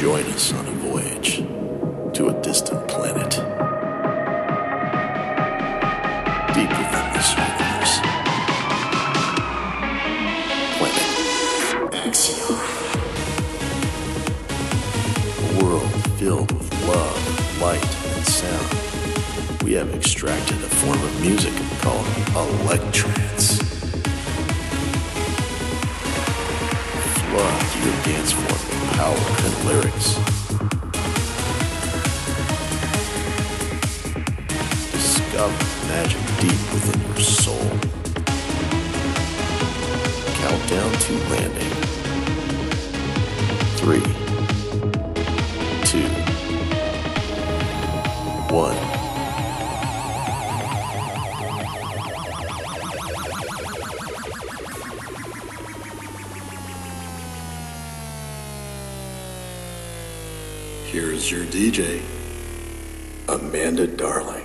join us on a voyage to a distant planet. Deep within this universe. Planet Axion. A world filled with love, light, and sound. We have extracted a form of music called electrance. Flood your dance with power and lyrics. Discover magic deep within your soul. Countdown to landing. Three, two, one. DJ, Amanda Darling.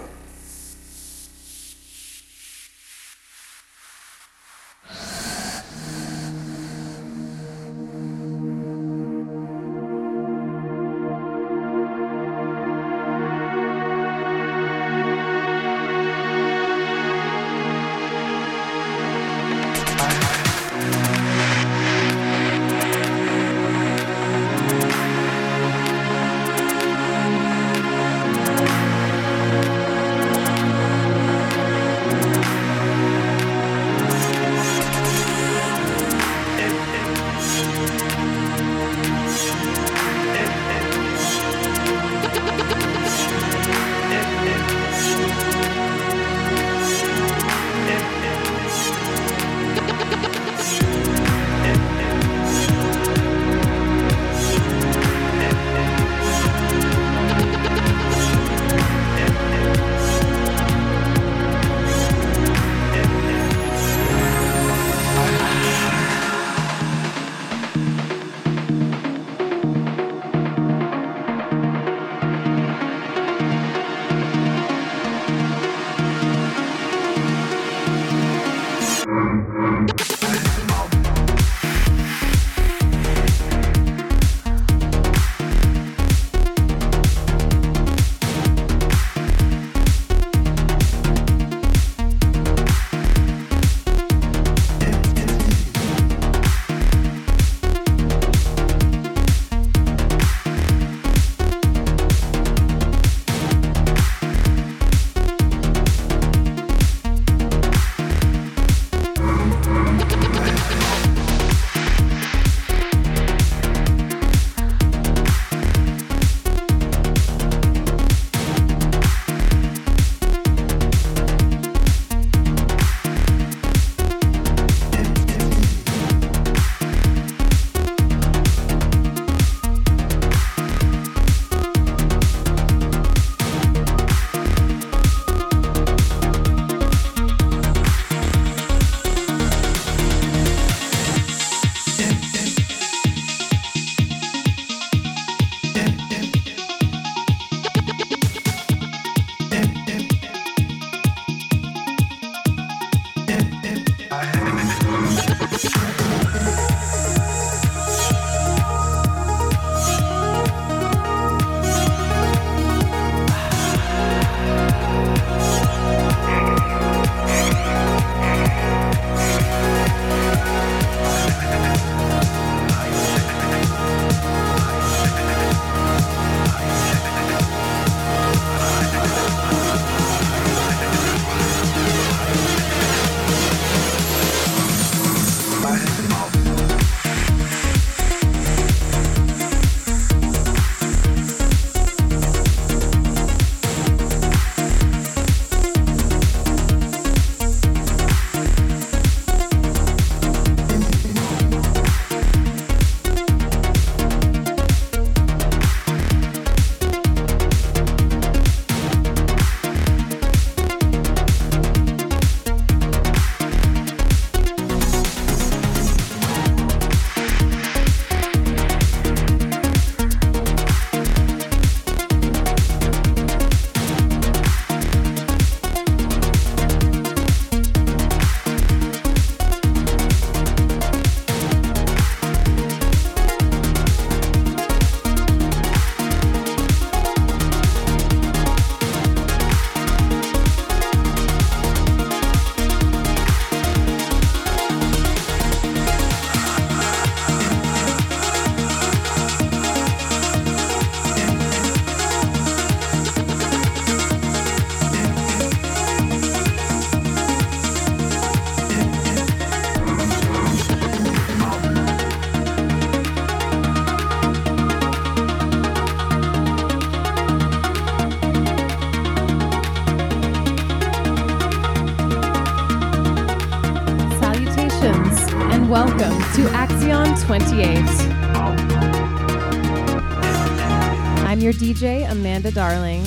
Amanda Darling.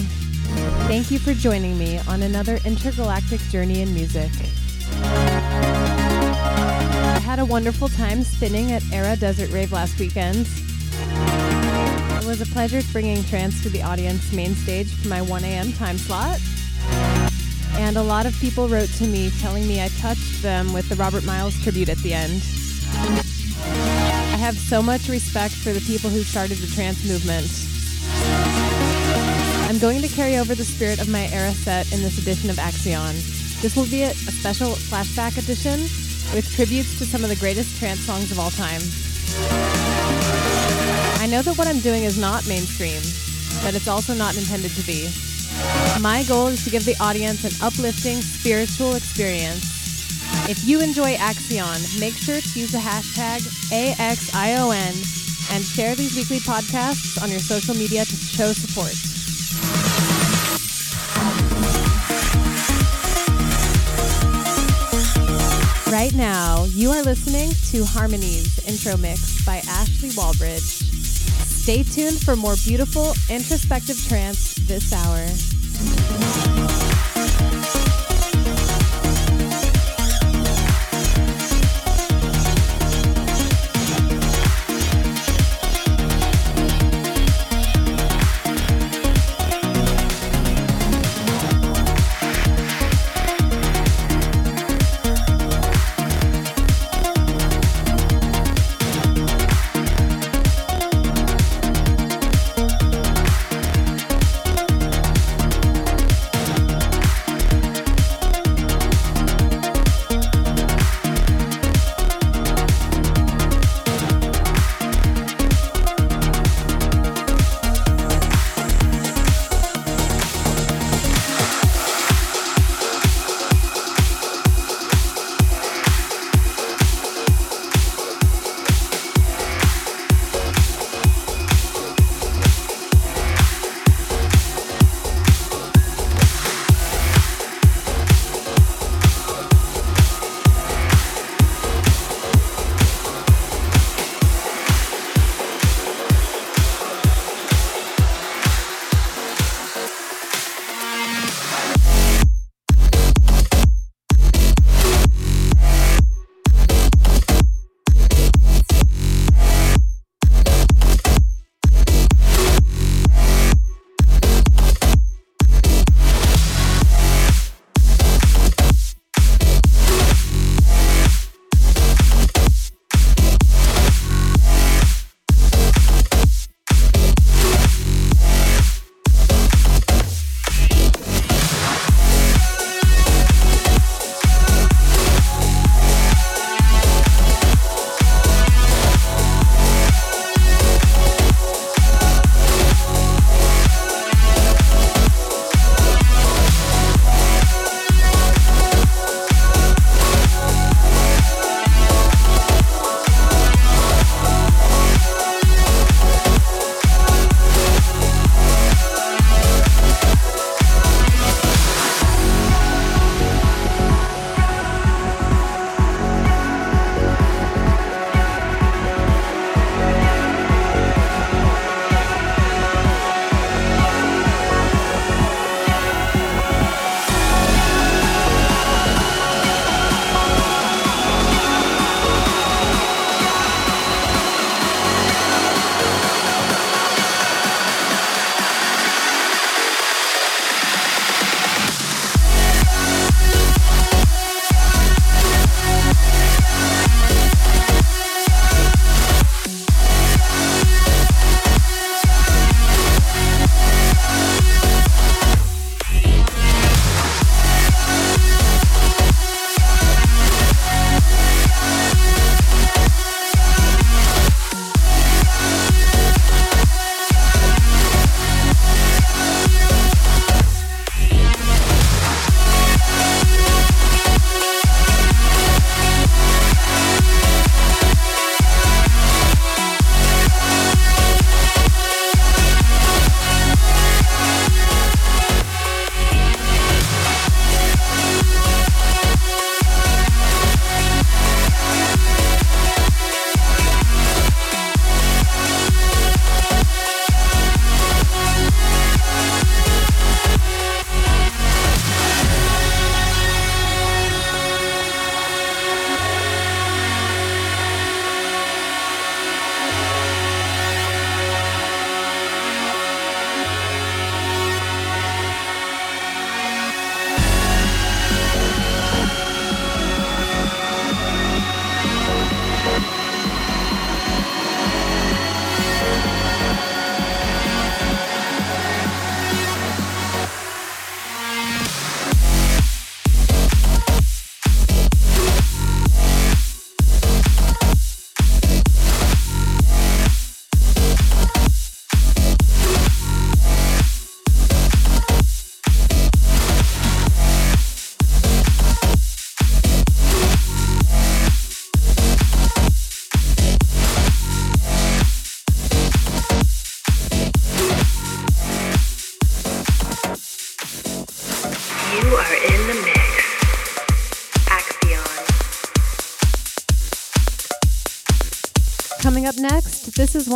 Thank you for joining me on another intergalactic journey in music. I had a wonderful time spinning at Era Desert Rave last weekend. It was a pleasure bringing trance to the audience main stage for my 1 a.m. time slot. And a lot of people wrote to me telling me I touched them with the Robert Miles tribute at the end. I have so much respect for the people who started the trance movement. I'm going to carry over the spirit of my era set in this edition of Axion. This will be a, special flashback edition with tributes to some of the greatest trance songs of all time. I know that what I'm doing is not mainstream, but it's also not intended to be. My goal is to give the audience an uplifting spiritual experience. If you enjoy Axion, make sure to use the hashtag AXION and share these weekly podcasts on your social media to show support. Right now, you are listening to Harmonies intro mix by Ashley Wallbridge. Stay tuned for more beautiful, introspective trance this hour.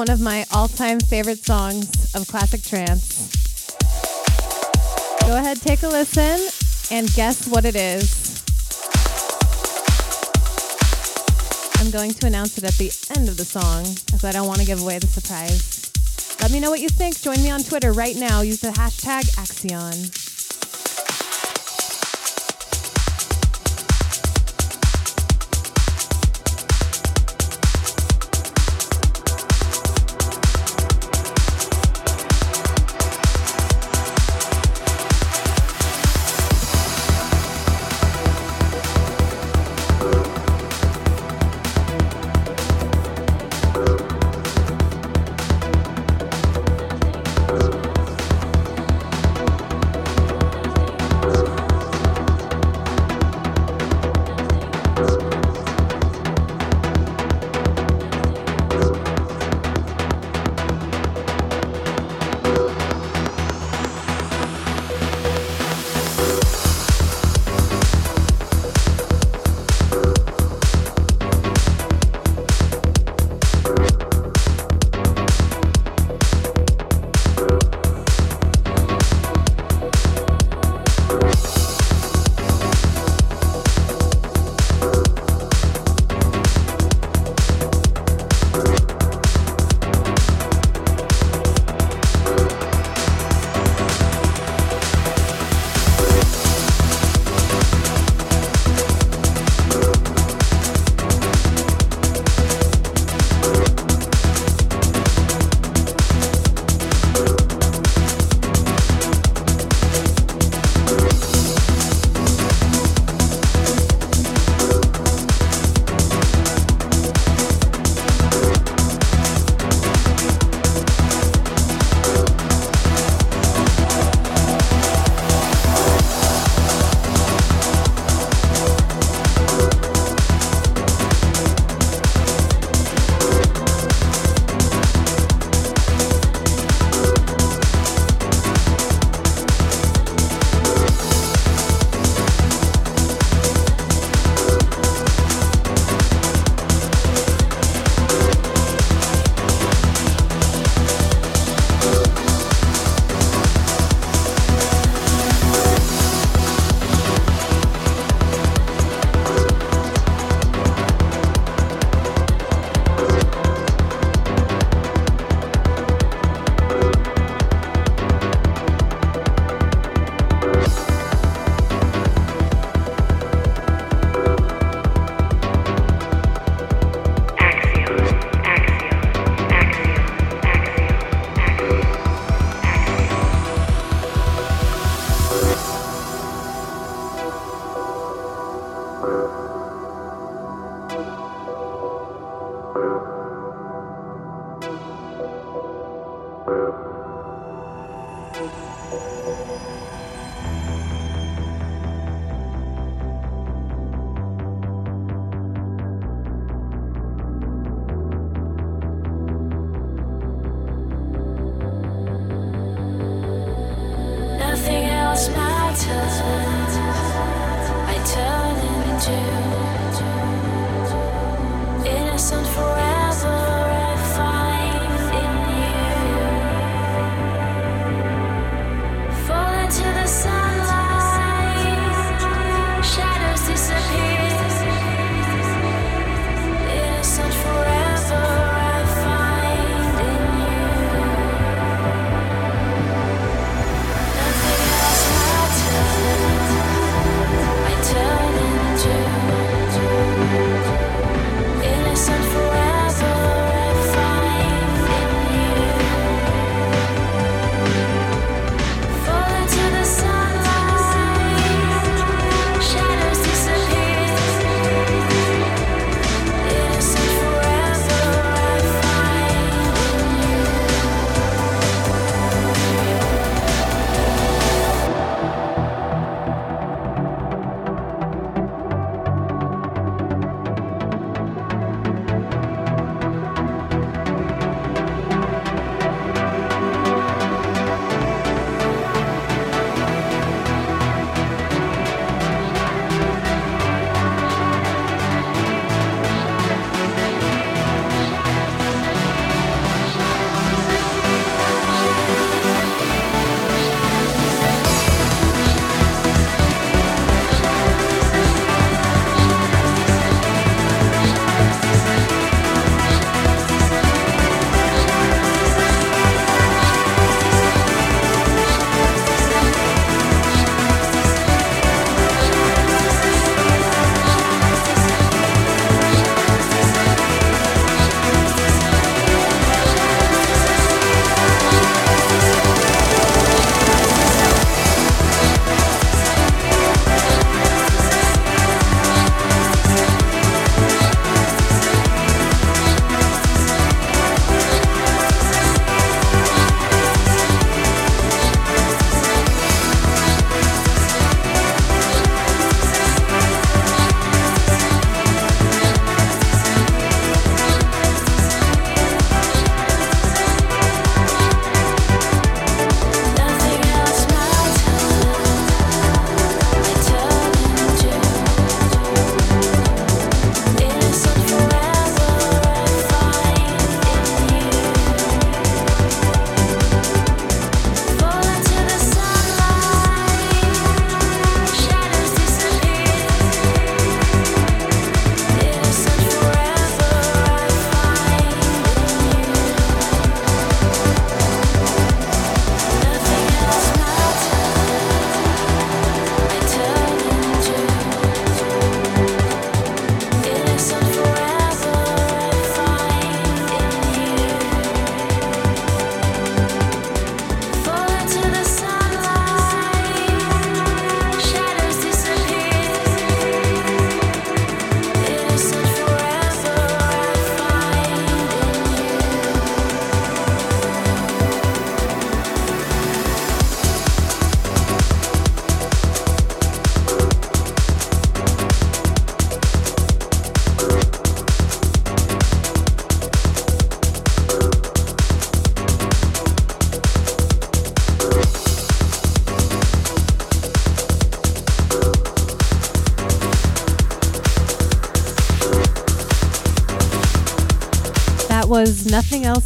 One of my all time favorite songs of classic trance. Go ahead, take a listen, and guess what it is. I'm going to announce it at the end of the song, as I don't want to give away the surprise. Let me know what you think. Join me on Twitter right now. Use the hashtag Axion.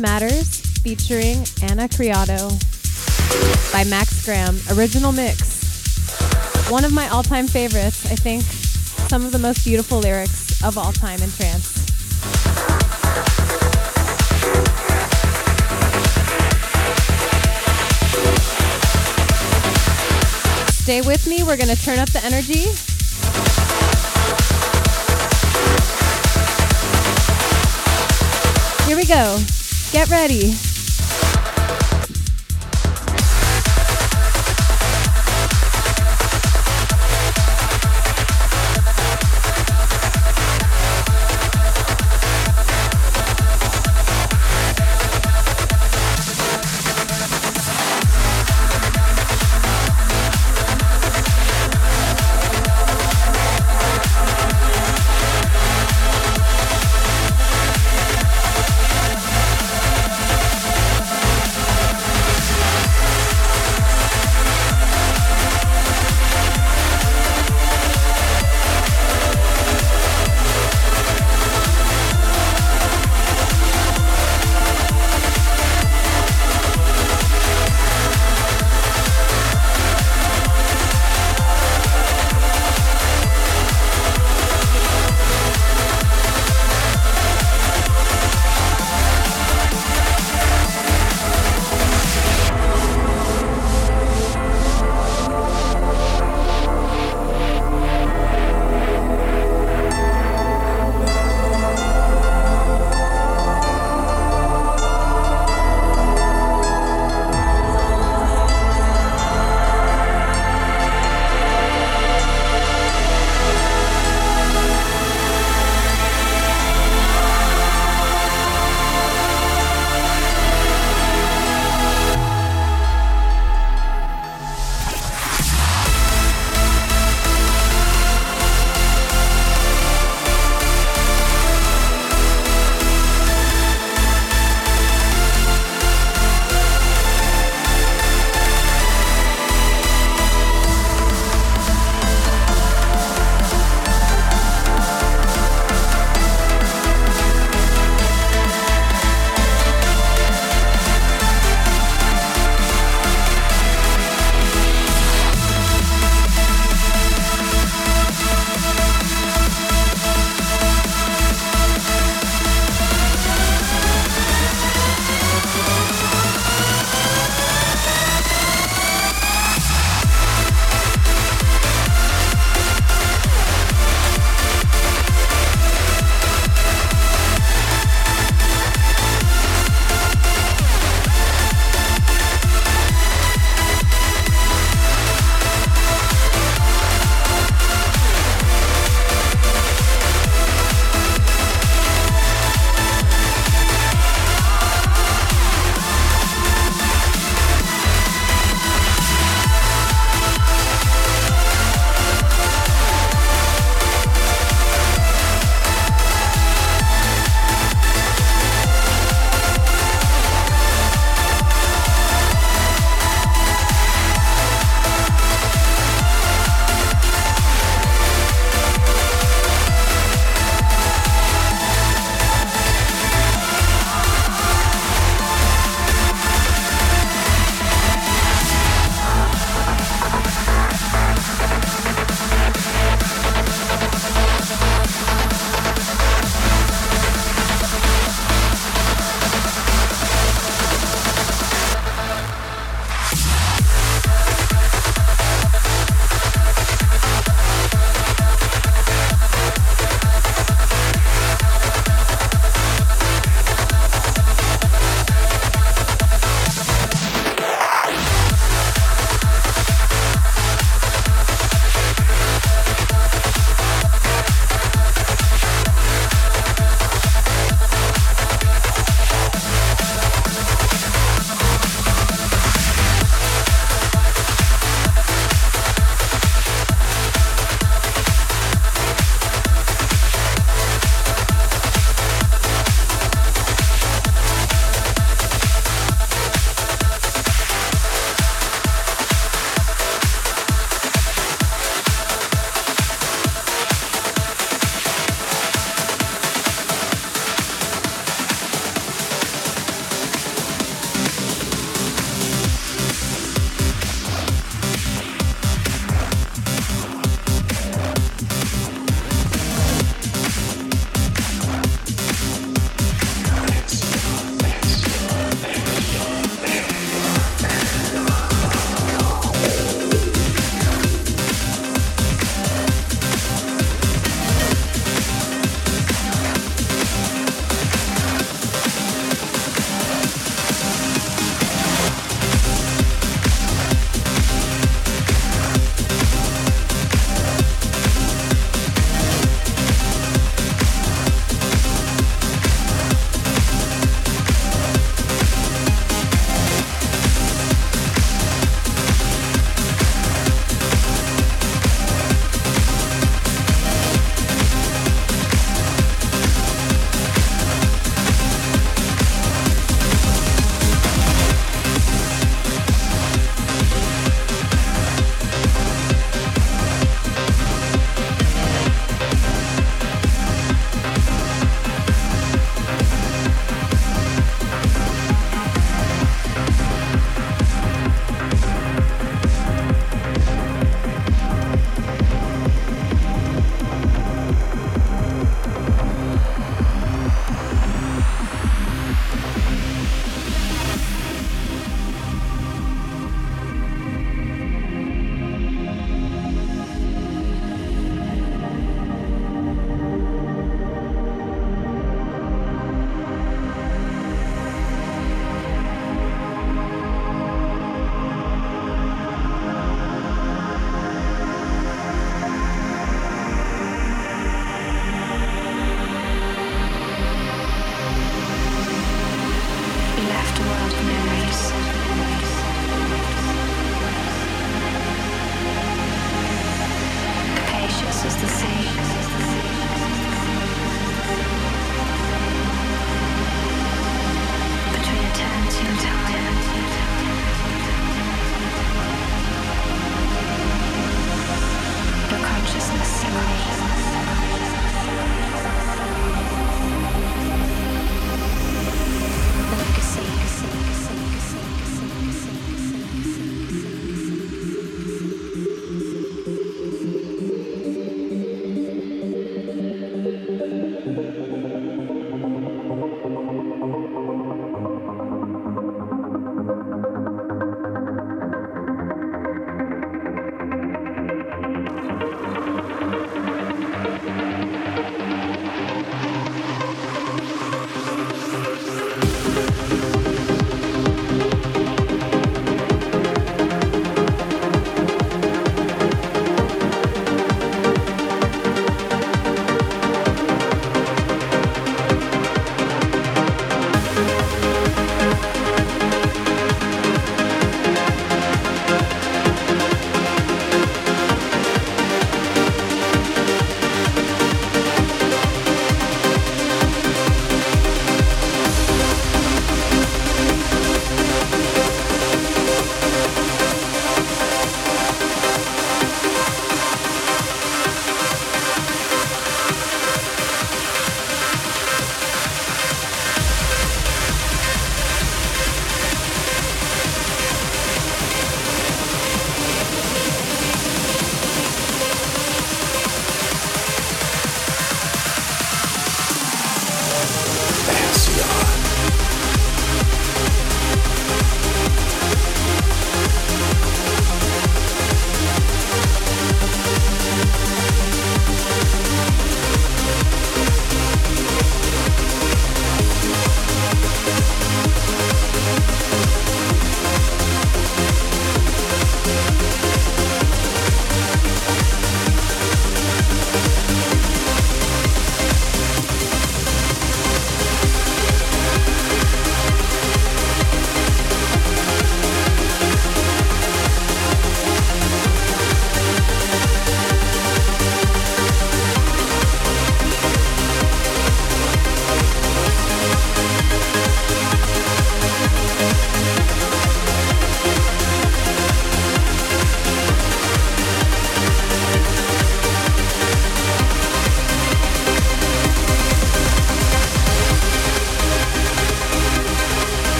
Matters featuring Ana Criado by Max Graham, original mix. One of my all time favorites, I think some of the most beautiful lyrics of all time in trance. Stay with me, we're going to turn up the energy. Here we go. Get ready.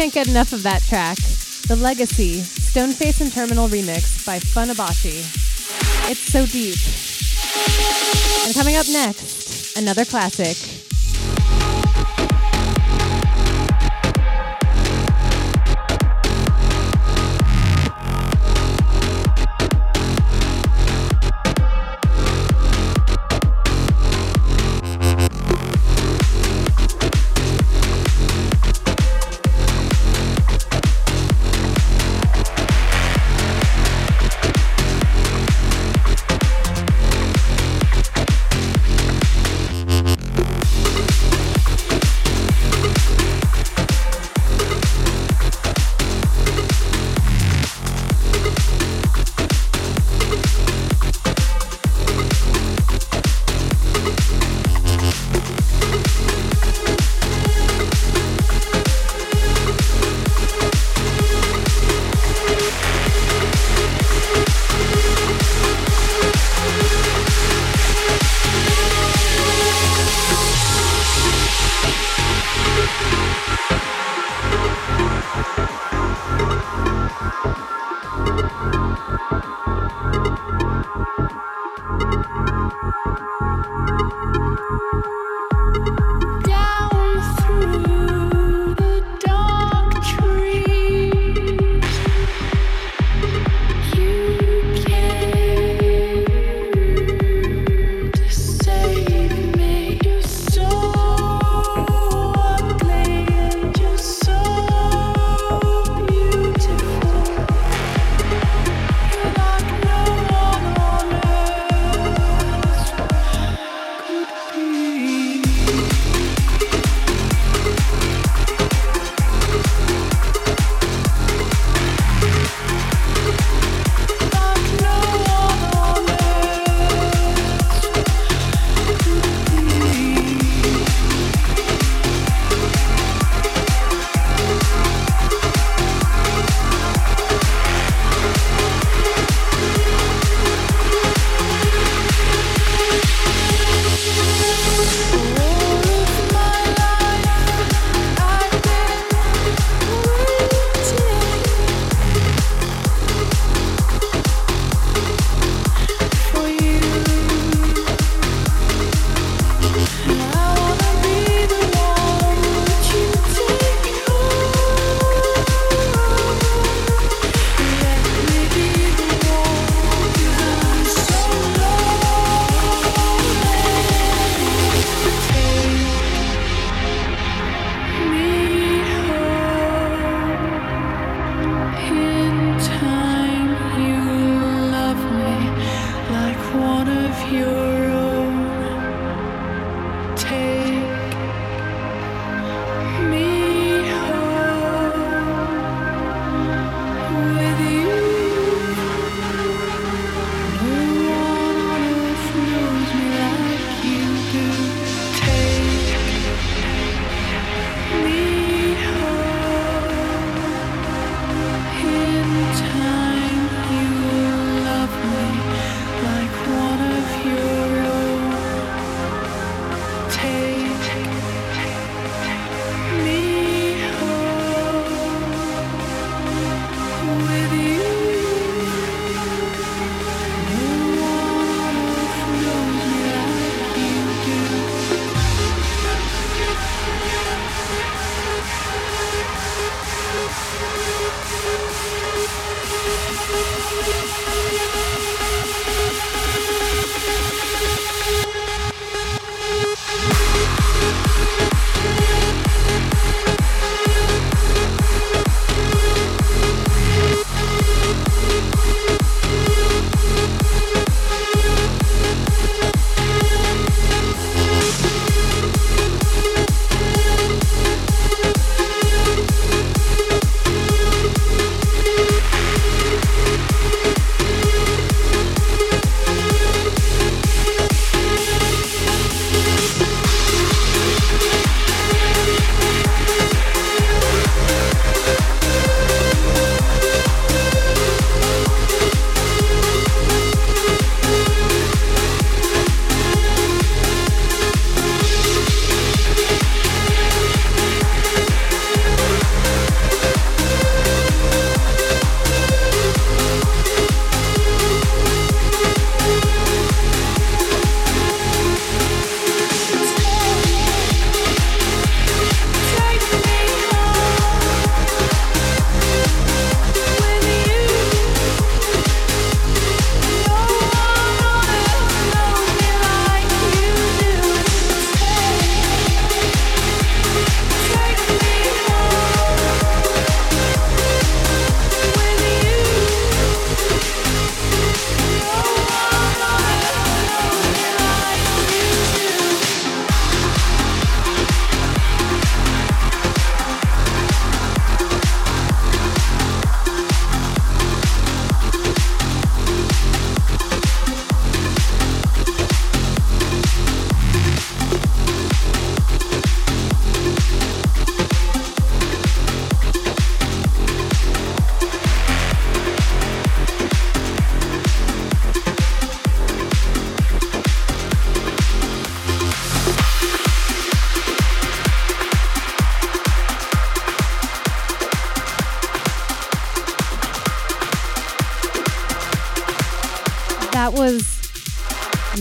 Can't get enough of that track. The Legacy, Stoneface and Terminal remix by Funabashi. It's so deep. And coming up next, another classic.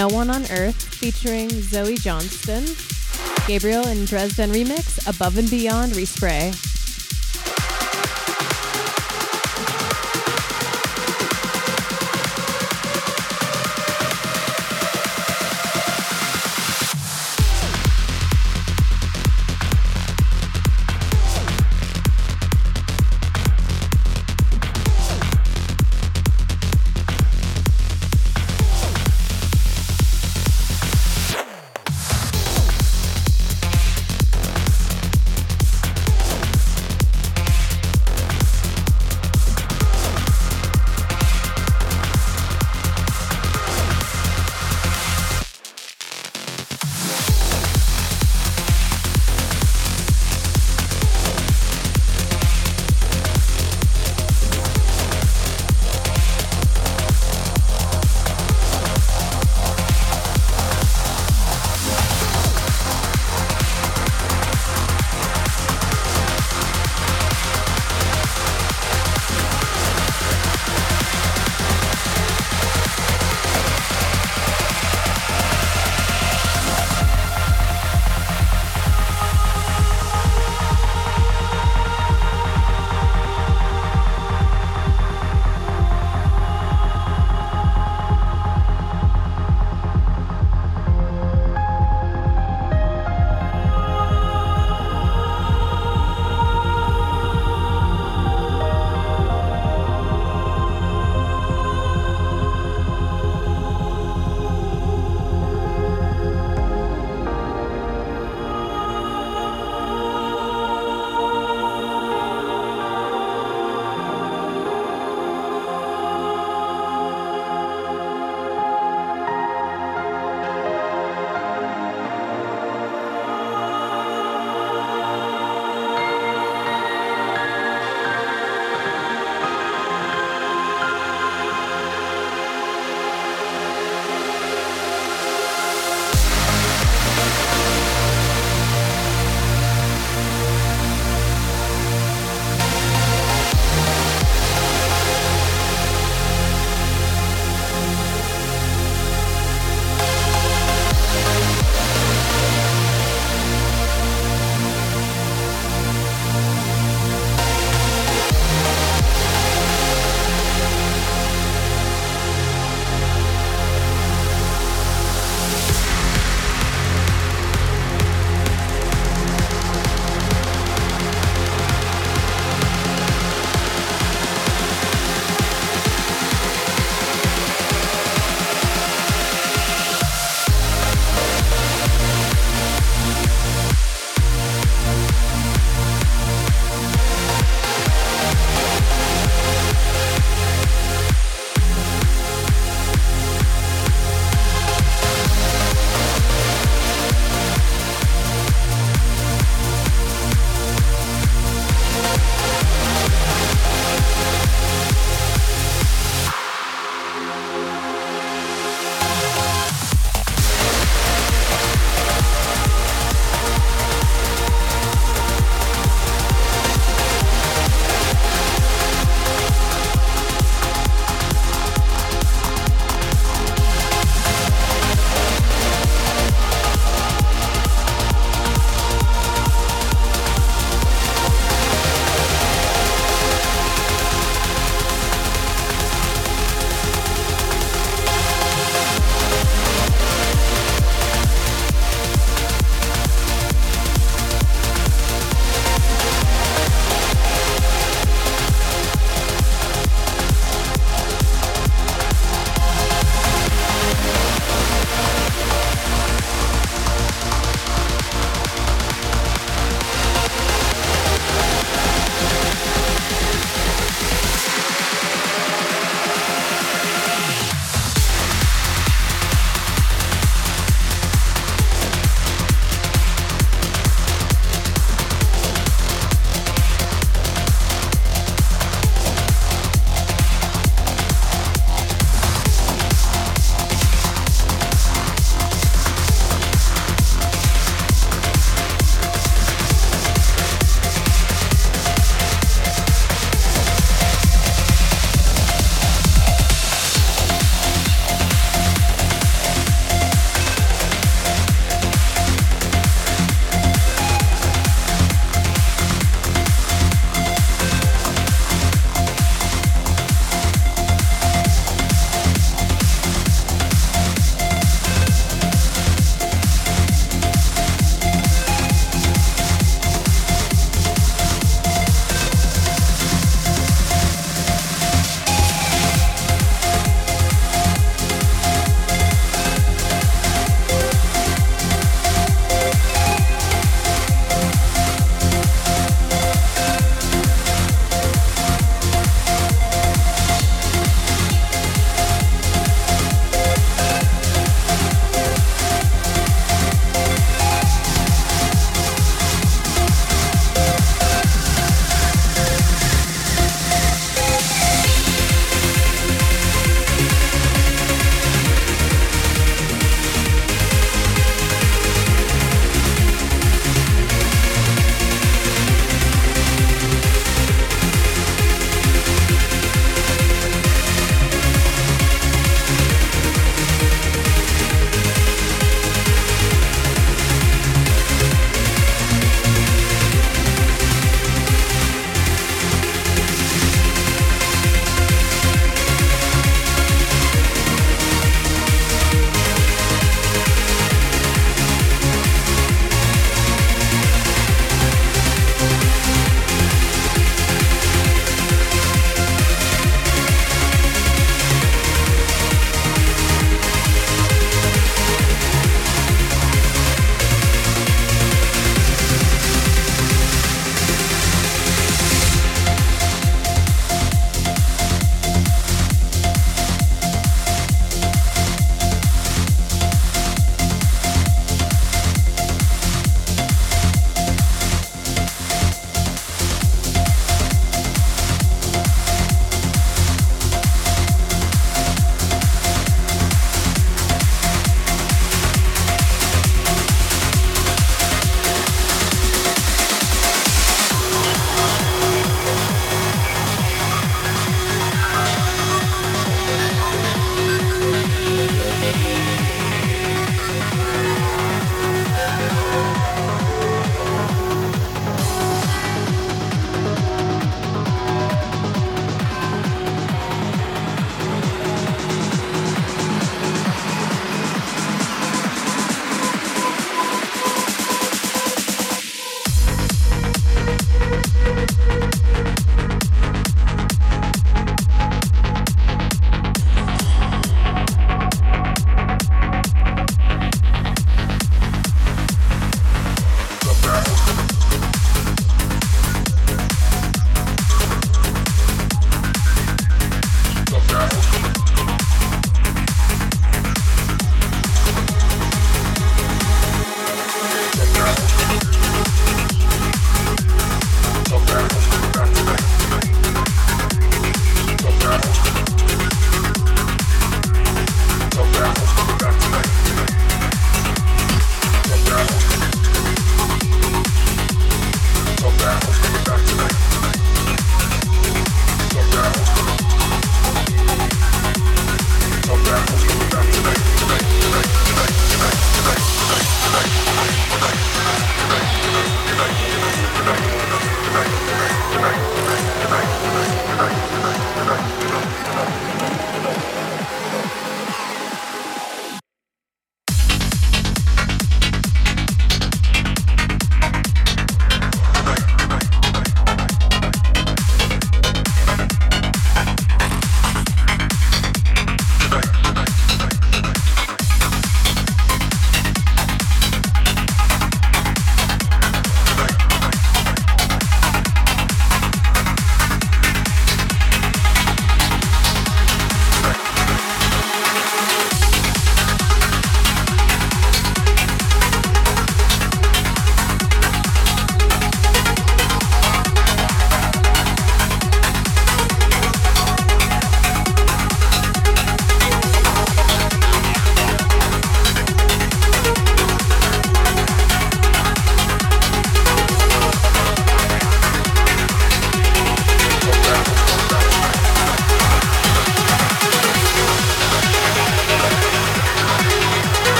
No One on Earth featuring Zoe Johnston, Gabriel and Dresden remix, Above and Beyond Respray.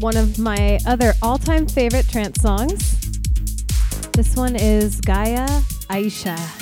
One of my other all time favorite trance songs. This one is Gaia Aisha.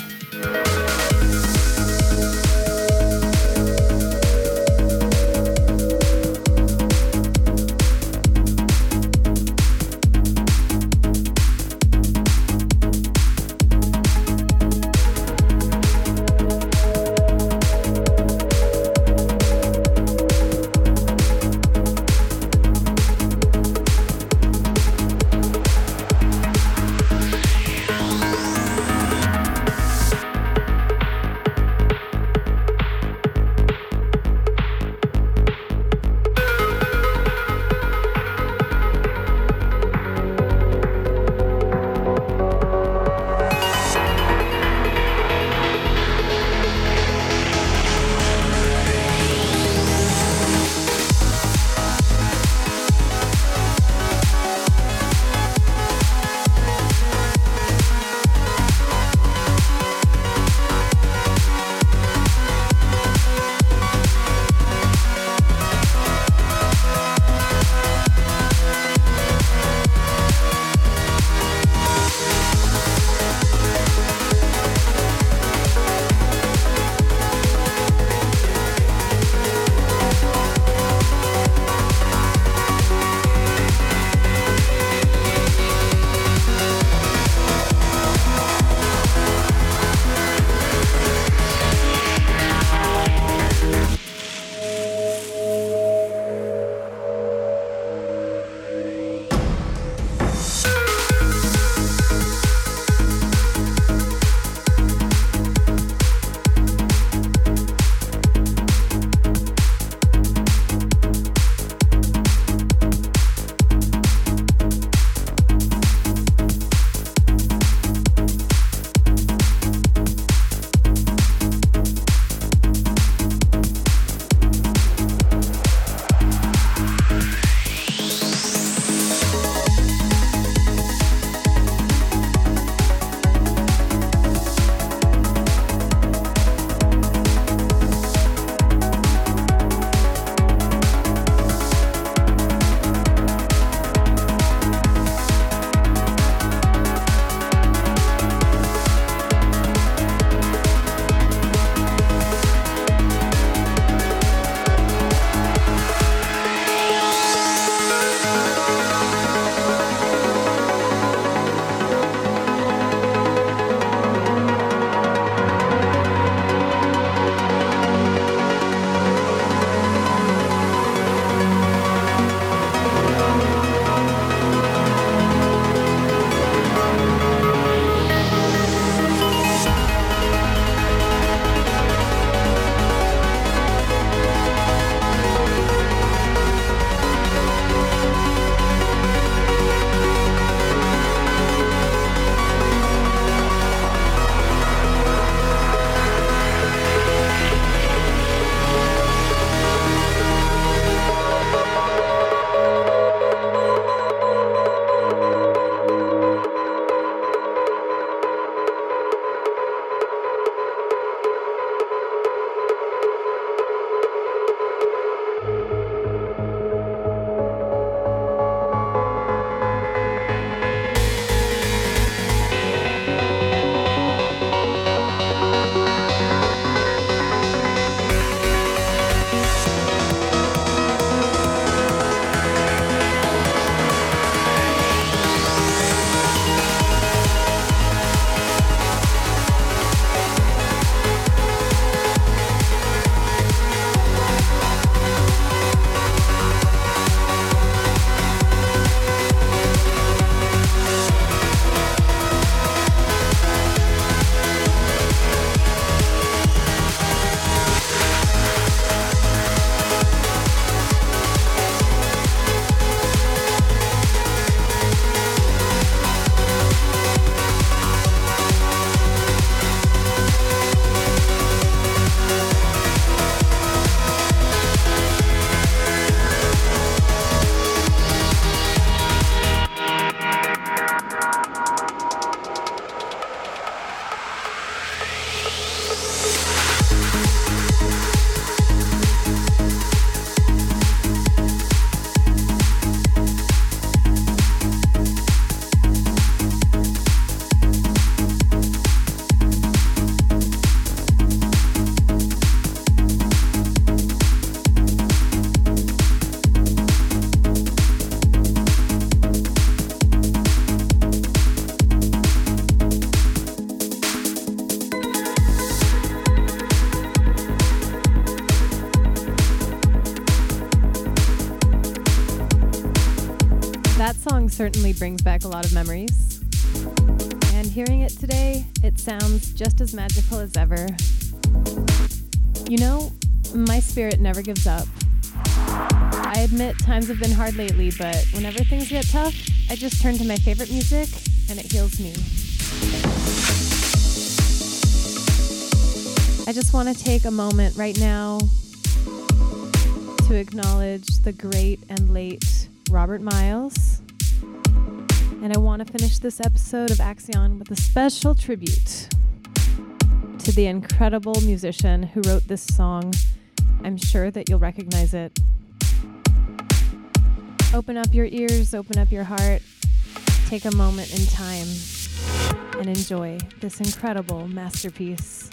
Certainly brings back a lot of memories. And hearing it today, it sounds just as magical as ever. You know, my spirit never gives up. I admit times have been hard lately, but whenever things get tough, I just turn to my favorite music and it heals me. I just want to take a moment right now to acknowledge the great and late Robert Miles. And I want to finish this episode of Axion with a special tribute to the incredible musician who wrote this song. I'm sure that you'll recognize it. Open up your ears, open up your heart, take a moment in time, and enjoy this incredible masterpiece.